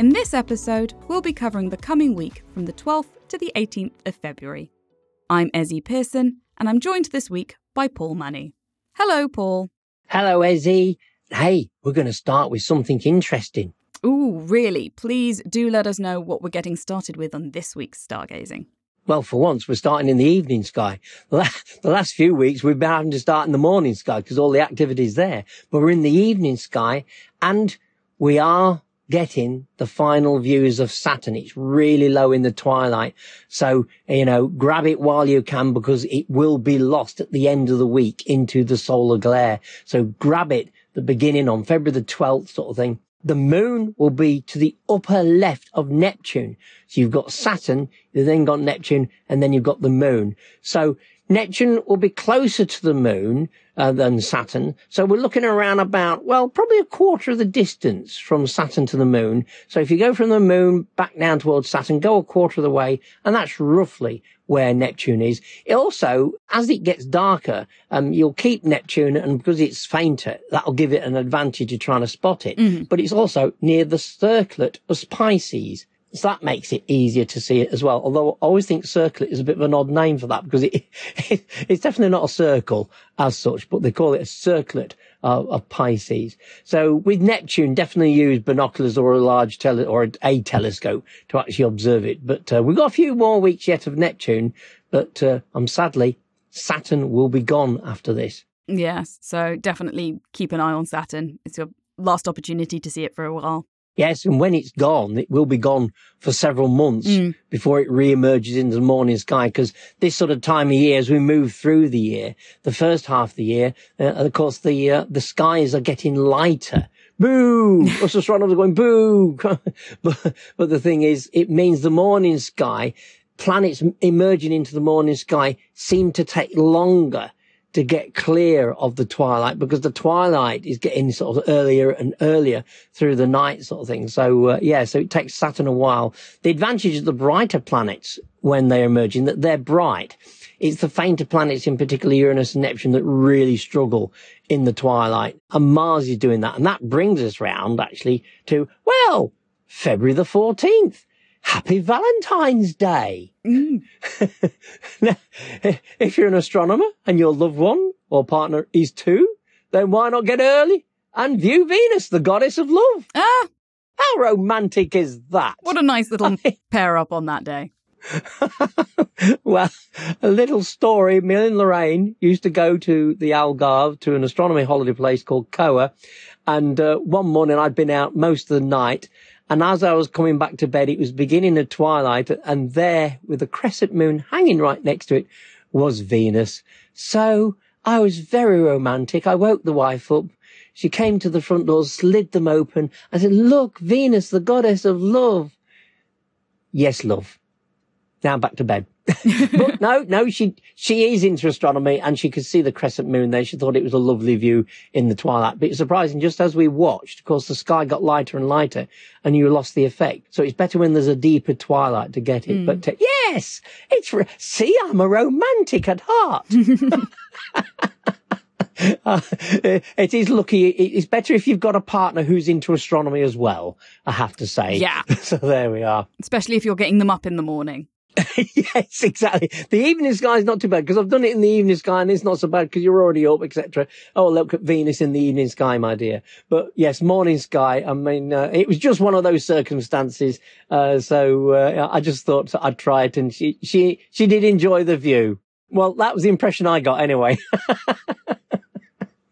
In this episode, we'll be covering the coming week from the 12th to the 18th of February. I'm Ezzy Pearson, and I'm joined this week by Paul Money. Hello, Paul. Hello, Ezzy. Hey, we're going to start with something interesting. Ooh, really? Please do let us know what we're getting started with on this week's stargazing. Well, for once, we're starting in the evening sky. The last few weeks, we've been having to start in the morning sky because all the activity's there. But we're in the evening sky and we are getting the final views of Saturn. It's really low in the twilight. So, you know, grab it while you can because it will be lost at the end of the week into the solar glare. So grab it the beginning on February the 12th sort of thing. The moon will be to the upper left of Neptune. So you've got Saturn, you've then got Neptune, and then you've got the moon. So Neptune will be closer to the moon uh, than Saturn. So we're looking around about, well, probably a quarter of the distance from Saturn to the moon. So if you go from the moon back down towards Saturn, go a quarter of the way, and that's roughly where Neptune is. It also, as it gets darker, um, you'll keep Neptune and because it's fainter, that'll give it an advantage of trying to spot it. Mm-hmm. But it's also near the circlet of Pisces. So that makes it easier to see it as well. Although I always think circlet is a bit of an odd name for that because it, it it's definitely not a circle as such, but they call it a circlet of, of Pisces. So with Neptune, definitely use binoculars or a large tele or a, telescope to actually observe it. But uh, we've got a few more weeks yet of Neptune, but uh, I'm sadly Saturn will be gone after this. Yes, so definitely keep an eye on Saturn. It's your last opportunity to see it for a while. Yes, and when it's gone, it will be gone for several months Mm. before it re-emerges into the morning sky. Because this sort of time of year, as we move through the year, the first half of the year, uh, of course the uh, the skies are getting lighter. Boo! Us astronomers are going boo. but but the thing is, it means the morning sky, planets emerging into the morning sky, seem to take longer to get clear of the twilight because the twilight is getting sort of earlier and earlier through the night sort of thing. So, uh, yeah, so it takes Saturn a while. The advantage of the brighter planets when they're emerging that they're bright. It's the fainter planets, in particular Uranus and Neptune, that really struggle in the twilight. And Mars is doing that. And that brings us round actually to, well, February the 14th. Happy Valentine's Day. Mm. Now, if you're an astronomer and your loved one or partner is too, then why not get early and view Venus, the goddess of love? Ah, How romantic is that? what a nice little pair up on that day. well, a little story. Me and Lorraine used to go to the Algarve to an astronomy holiday place called COAA. And uh, one morning I'd been out most of the night. And as I was coming back to bed, it was beginning of twilight. And there, with the crescent moon hanging right next to it, was Venus. So I was very romantic. I woke the wife up. She came to the front door, slid them open. I said, look, Venus, the goddess of love. Yes, love. Now back to bed. but no, no, she, she is into astronomy and she could see the crescent moon there. She thought it was a lovely view in the twilight. But it's surprising, just as we watched, of course, the sky got lighter and lighter and you lost the effect. So it's better when there's a deeper twilight to get it. But uh, yes, it's, re- see, I'm a romantic at heart. Uh, it is lucky. It's better if you've got a partner who's into astronomy as well, I have to say. Yeah. so there we are. Especially if you're getting them up in the morning. yes, exactly. The evening sky is not too bad because I've done it in the evening sky and it's not so bad because you're already up, etc. Oh, look at Venus in the evening sky, my dear. But yes, morning sky. I mean, uh, it was just one of those circumstances. Uh, so uh, I just thought I'd try it, and she she she did enjoy the view. Well, that was the impression I got anyway.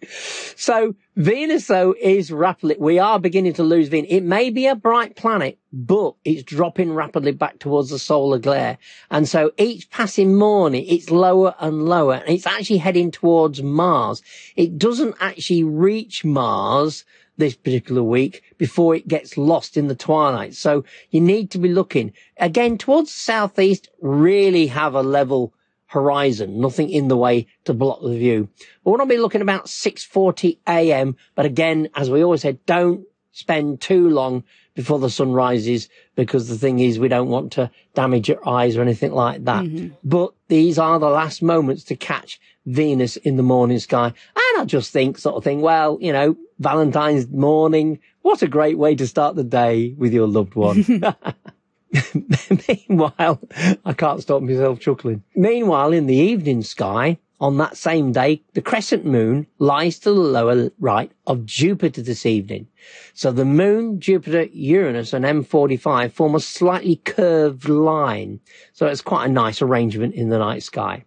So Venus, though, is rapidly, we are beginning to lose Venus. It may be a bright planet, but it's dropping rapidly back towards the solar glare. And so each passing morning, it's lower and lower and it's actually heading towards Mars. It doesn't actually reach Mars this particular week before it gets lost in the twilight. So you need to be looking again towards the southeast, really have a level horizon, nothing in the way to block the view. We want to be looking about 6.40 a.m. But again, as we always said, don't spend too long before the sun rises because the thing is we don't want to damage your eyes or anything like that. Mm-hmm. But these are the last moments to catch Venus in the morning sky. And I just think sort of thing, well, you know, Valentine's morning, what a great way to start the day with your loved one. Meanwhile, I can't stop myself chuckling. Meanwhile, in the evening sky, on that same day, the crescent moon lies to the lower right of Jupiter this evening. So the moon, Jupiter, Uranus and M45 form a slightly curved line. So it's quite a nice arrangement in the night sky.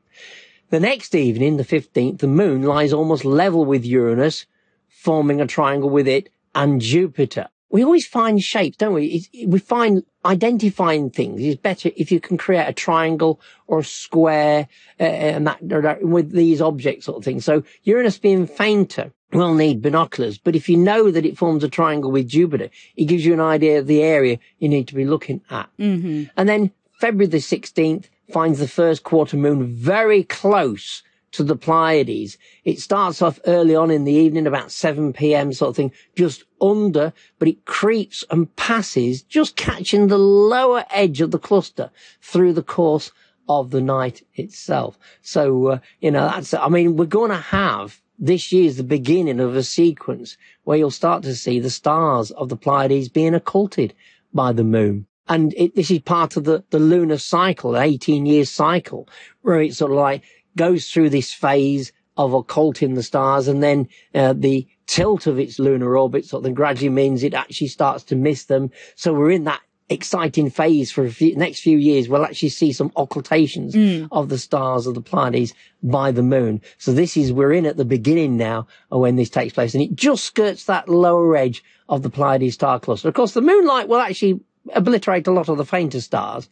The next evening, the 15th, the moon lies almost level with Uranus, forming a triangle with it and Jupiter we always find shapes, don't we? we find identifying things is better if you can create a triangle or a square uh, and that with these objects sort of thing. So Uranus being fainter will need binoculars, but if you know that it forms a triangle with Jupiter, it gives you an idea of the area you need to be looking at. Mm-hmm. And then February the 16th finds the first quarter moon very close to the Pleiades. It starts off early on in the evening, about 7 p.m. sort of thing, just under, but it creeps and passes, just catching the lower edge of the cluster through the course of the night itself. So, uh, you know, that's, I mean, we're going to have this year's the beginning of a sequence where you'll start to see the stars of the Pleiades being occulted by the moon. And it, this is part of the, the lunar cycle, 18 year cycle, where it's sort of like, goes through this phase of occulting the stars and then uh, the tilt of its lunar orbit sort of then gradually means it actually starts to miss them. So we're in that exciting phase for the next few years. We'll actually see some occultations mm. of the stars of the Pleiades by the moon. So this is, we're in at the beginning now of when this takes place and it just skirts that lower edge of the Pleiades star cluster. Of course, the moonlight will actually obliterate a lot of the fainter stars,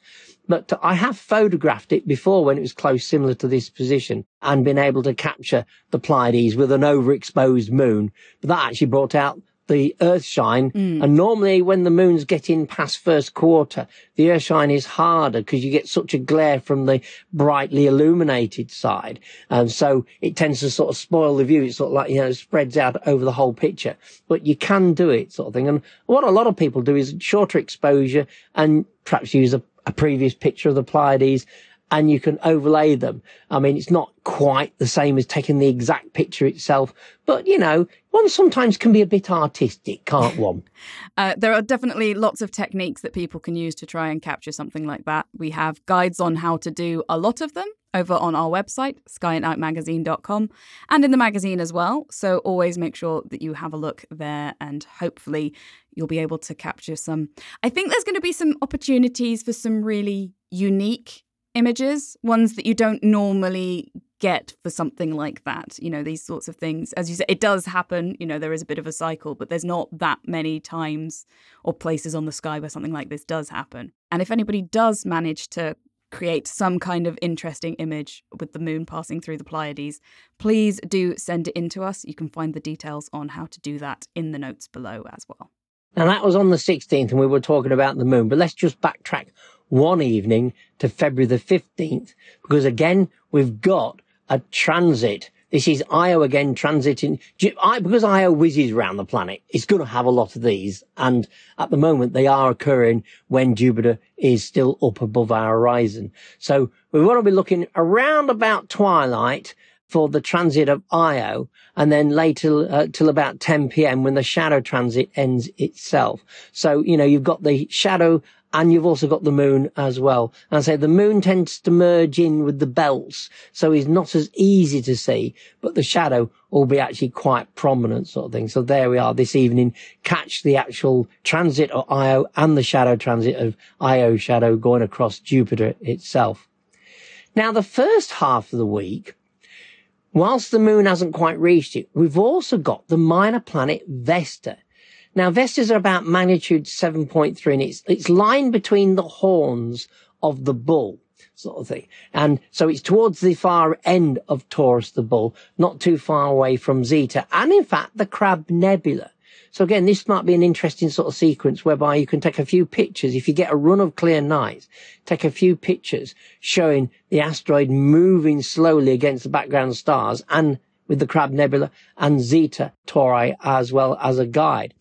but I have photographed it before when it was close, similar to this position, and been able to capture the Pleiades with an overexposed moon. But that actually brought out the earthshine. Mm. And normally when the moon's getting past first quarter, the earthshine is harder because you get such a glare from the brightly illuminated side. And so it tends to sort of spoil the view. It's sort of like, you know, spreads out over the whole picture, but you can do it sort of thing. And what a lot of people do is shorter exposure and perhaps use a, a previous picture of the Pleiades and you can overlay them. I mean, it's not quite the same as taking the exact picture itself, but you know, one sometimes can be a bit artistic, can't one? uh, there are definitely lots of techniques that people can use to try and capture something like that. We have guides on how to do a lot of them over on our website, skyatnightmagazine.com, and in the magazine as well. So always make sure that you have a look there and hopefully you'll be able to capture some. I think there's going to be some opportunities for some really unique images, ones that you don't normally get for something like that. You know, these sorts of things. As you said, it does happen. You know, there is a bit of a cycle, but there's not that many times or places on the sky where something like this does happen. And if anybody does manage to create some kind of interesting image with the moon passing through the Pleiades, please do send it in to us. You can find the details on how to do that in the notes below as well. Now that was on the 16th and we were talking about the moon, but let's just backtrack one evening to February the 15th, because again, we've got a transit. This is Io again transiting. Because Io whizzes around the planet, it's going to have a lot of these. And at the moment, they are occurring when Jupiter is still up above our horizon. So we want to be looking around about twilight for the transit of Io and then later uh, till about 10 p.m. when the shadow transit ends itself. So, you know, you've got the shadow and you've also got the moon as well. And say the moon tends to merge in with the belts, so it's not as easy to see, but the shadow will be actually quite prominent sort of thing. So there we are this evening. Catch the actual transit of Io and the shadow transit of Io shadow going across Jupiter itself. Now the first half of the week, whilst the moon hasn't quite reached it, we've also got the minor planet Vesta now, Vesta's are about magnitude 7.3 and it's, it's lying between the horns of the bull sort of thing. And so it's towards the far end of Taurus the bull, not too far away from Zeta and in fact the Crab Nebula. So again, this might be an interesting sort of sequence whereby you can take a few pictures. If you get a run of clear nights, take a few pictures showing the asteroid moving slowly against the background stars and with the Crab Nebula and Zeta Tauri as well as a guide.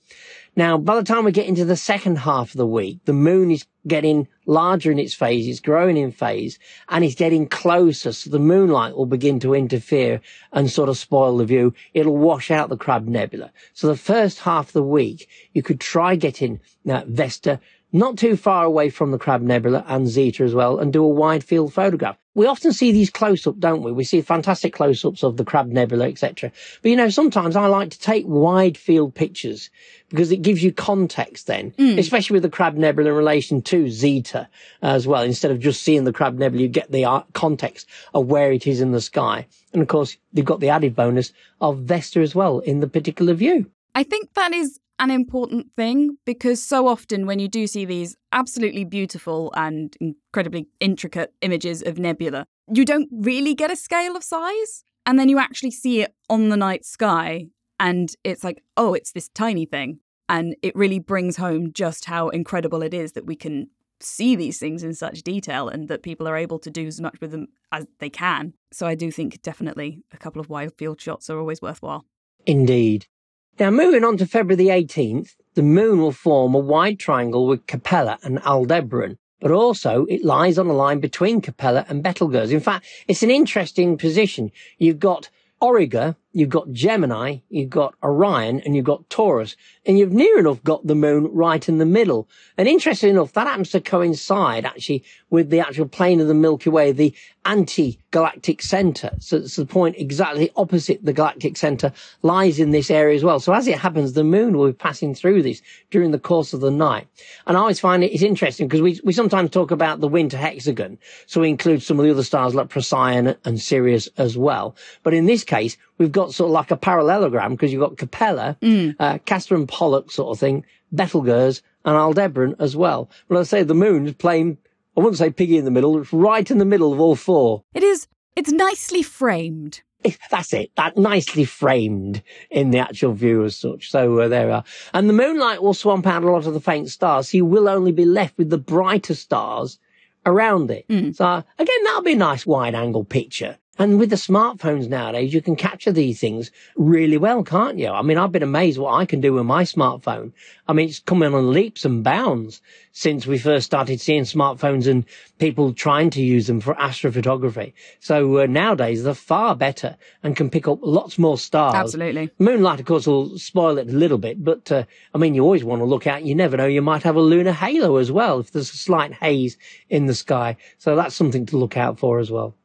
Now, by the time we get into the second half of the week, the moon is getting larger in its phase, it's growing in phase, and it's getting closer. So the moonlight will begin to interfere and sort of spoil the view. It'll wash out the Crab Nebula. So the first half of the week, you could try getting Vesta not too far away from the Crab Nebula and Zeta as well, and do a wide field photograph. We often see these close-up, don't we? We see fantastic close-ups of the Crab Nebula, etc. But you know, sometimes I like to take wide field pictures because it gives you context then, mm. especially with the Crab Nebula in relation to Zeta as well. Instead of just seeing the Crab Nebula, you get the context of where it is in the sky. And of course, you've got the added bonus of Vesta as well in the particular view. I think that is an important thing because so often when you do see these absolutely beautiful and incredibly intricate images of nebula, you don't really get a scale of size. And then you actually see it on the night sky, and it's like, oh, it's this tiny thing. And it really brings home just how incredible it is that we can see these things in such detail and that people are able to do as much with them as they can. So I do think definitely a couple of wide field shots are always worthwhile. Indeed. Now, moving on to February the 18th, the moon will form a wide triangle with Capella and Aldebaran, but also it lies on a line between Capella and Betelgeuse. In fact, it's an interesting position. You've got Auriga, you've got Gemini, you've got Orion, and you've got Taurus, and you've near enough got the moon right in the middle. And interesting enough, that happens to coincide actually with the actual plane of the Milky Way, the anti-galactic center. So it's the point exactly opposite the galactic center lies in this area as well. So as it happens, the moon will be passing through this during the course of the night. And I always find it it's interesting because we, we sometimes talk about the winter hexagon. So we include some of the other stars like Procyon and Sirius as well. But in this case, we've got sort of like a parallelogram because you've got Capella, mm. uh, Castor and Pollux sort of thing, Betelgeuse and Aldebaran as well. But I say the moon's playing, I wouldn't say piggy in the middle, it's right in the middle of all four. It is, it's nicely framed. That's it. That nicely framed in the actual view as such. So uh, there we are. And the moonlight will swamp out a lot of the faint stars. So you will only be left with the brighter stars around it. Mm. So again, that'll be a nice wide angle picture. And with the smartphones nowadays, you can capture these things really well, can't you? I mean, I've been amazed what I can do with my smartphone. I mean, it's coming on leaps and bounds since we first started seeing smartphones and people trying to use them for astrophotography. So uh, nowadays they're far better and can pick up lots more stars. Absolutely. Moonlight, of course, will spoil it a little bit, but uh, I mean, you always want to look out. You never know. You might have a lunar halo as well if there's a slight haze in the sky. So that's something to look out for as well.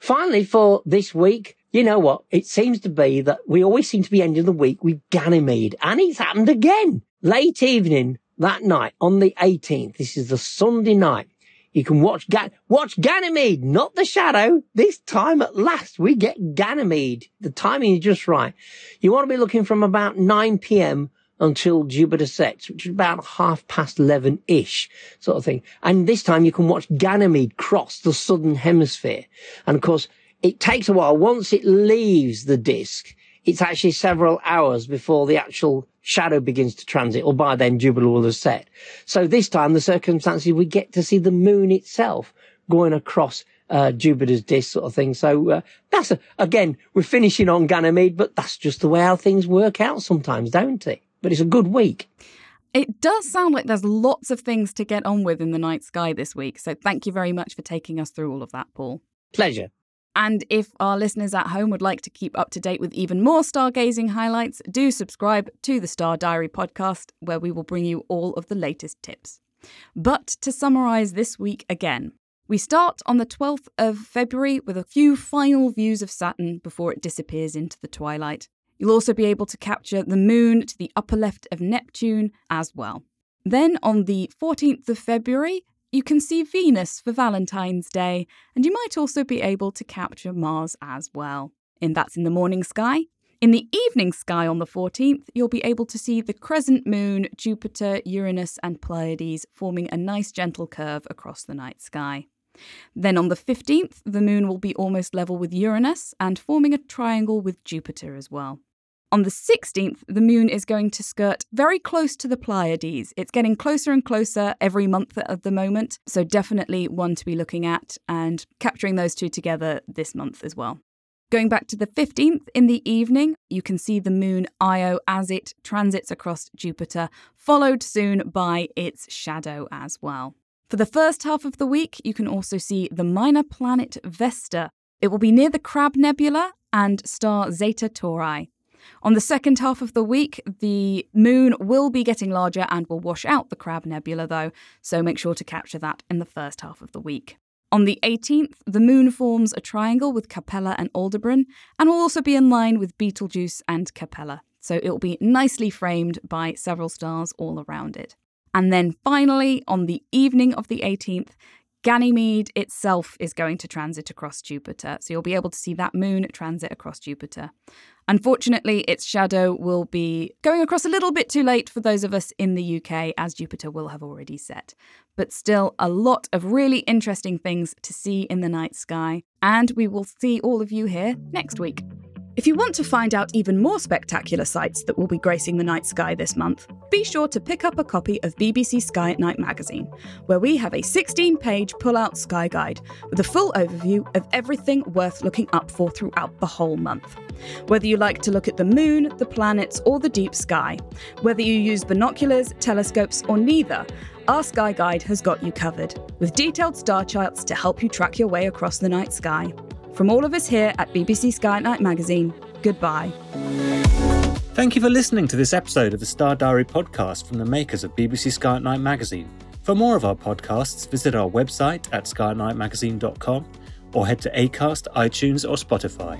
Finally, for this week, you know what? It seems to be that we always seem to be ending the week with Ganymede, and it's happened again. Late evening that night on the 18th. This is the Sunday night. You can watch Gan- watch Ganymede, not the shadow. This time at last we get Ganymede. The timing is just right. You want to be looking from about 9 p.m until Jupiter sets, which is about half past 11-ish sort of thing. And this time you can watch Ganymede cross the southern hemisphere. And of course, it takes a while. Once it leaves the disk, it's actually several hours before the actual shadow begins to transit, or by then Jupiter will have set. So this time the circumstances, we get to see the moon itself going across uh, Jupiter's disk sort of thing. So uh, that's a, again, we're finishing on Ganymede, but that's just the way how things work out sometimes, don't it? But it's a good week. It does sound like there's lots of things to get on with in the night sky this week. So thank you very much for taking us through all of that, Paul. Pleasure. And if our listeners at home would like to keep up to date with even more stargazing highlights, do subscribe to the Star Diary podcast, where we will bring you all of the latest tips. But to summarise this week again, we start on the 12th of February with a few final views of Saturn before it disappears into the twilight. You'll also be able to capture the moon to the upper left of Neptune as well. Then on the 14th of February, you can see Venus for Valentine's Day, and you might also be able to capture Mars as well. And that's in the morning sky. In the evening sky on the 14th, you'll be able to see the crescent moon, Jupiter, Uranus, and Pleiades forming a nice gentle curve across the night sky. Then on the 15th, the moon will be almost level with Uranus and forming a triangle with Jupiter as well. On the 16th, the moon is going to skirt very close to the Pleiades. It's getting closer and closer every month at the moment, so definitely one to be looking at and capturing those two together this month as well. Going back to the 15th in the evening, you can see the moon Io as it transits across Jupiter, followed soon by its shadow as well. For the first half of the week, you can also see the minor planet Vesta. It will be near the Crab Nebula and star Zeta Tauri. On the second half of the week, the moon will be getting larger and will wash out the Crab Nebula, though, so make sure to capture that in the first half of the week. On the 18th, the moon forms a triangle with Capella and Aldebaran, and will also be in line with Betelgeuse and Capella, so it will be nicely framed by several stars all around it. And then finally, on the evening of the 18th, Ganymede itself is going to transit across Jupiter, so you'll be able to see that moon transit across Jupiter. Unfortunately, its shadow will be going across a little bit too late for those of us in the UK, as Jupiter will have already set. But still, a lot of really interesting things to see in the night sky, and we will see all of you here next week. If you want to find out even more spectacular sights that will be gracing the night sky this month, be sure to pick up a copy of BBC Sky at Night magazine, where we have a 16 page pull out sky guide with a full overview of everything worth looking up for throughout the whole month. Whether you like to look at the moon, the planets, or the deep sky, whether you use binoculars, telescopes, or neither, our Sky Guide has got you covered, with detailed star charts to help you track your way across the night sky. From all of us here at BBC Sky at Night magazine, goodbye. Thank you for listening to this episode of the Star Diary podcast from the makers of BBC Sky at Night magazine. For more of our podcasts, visit our website at skyatnightmagazine.com or head to Acast, iTunes, or Spotify.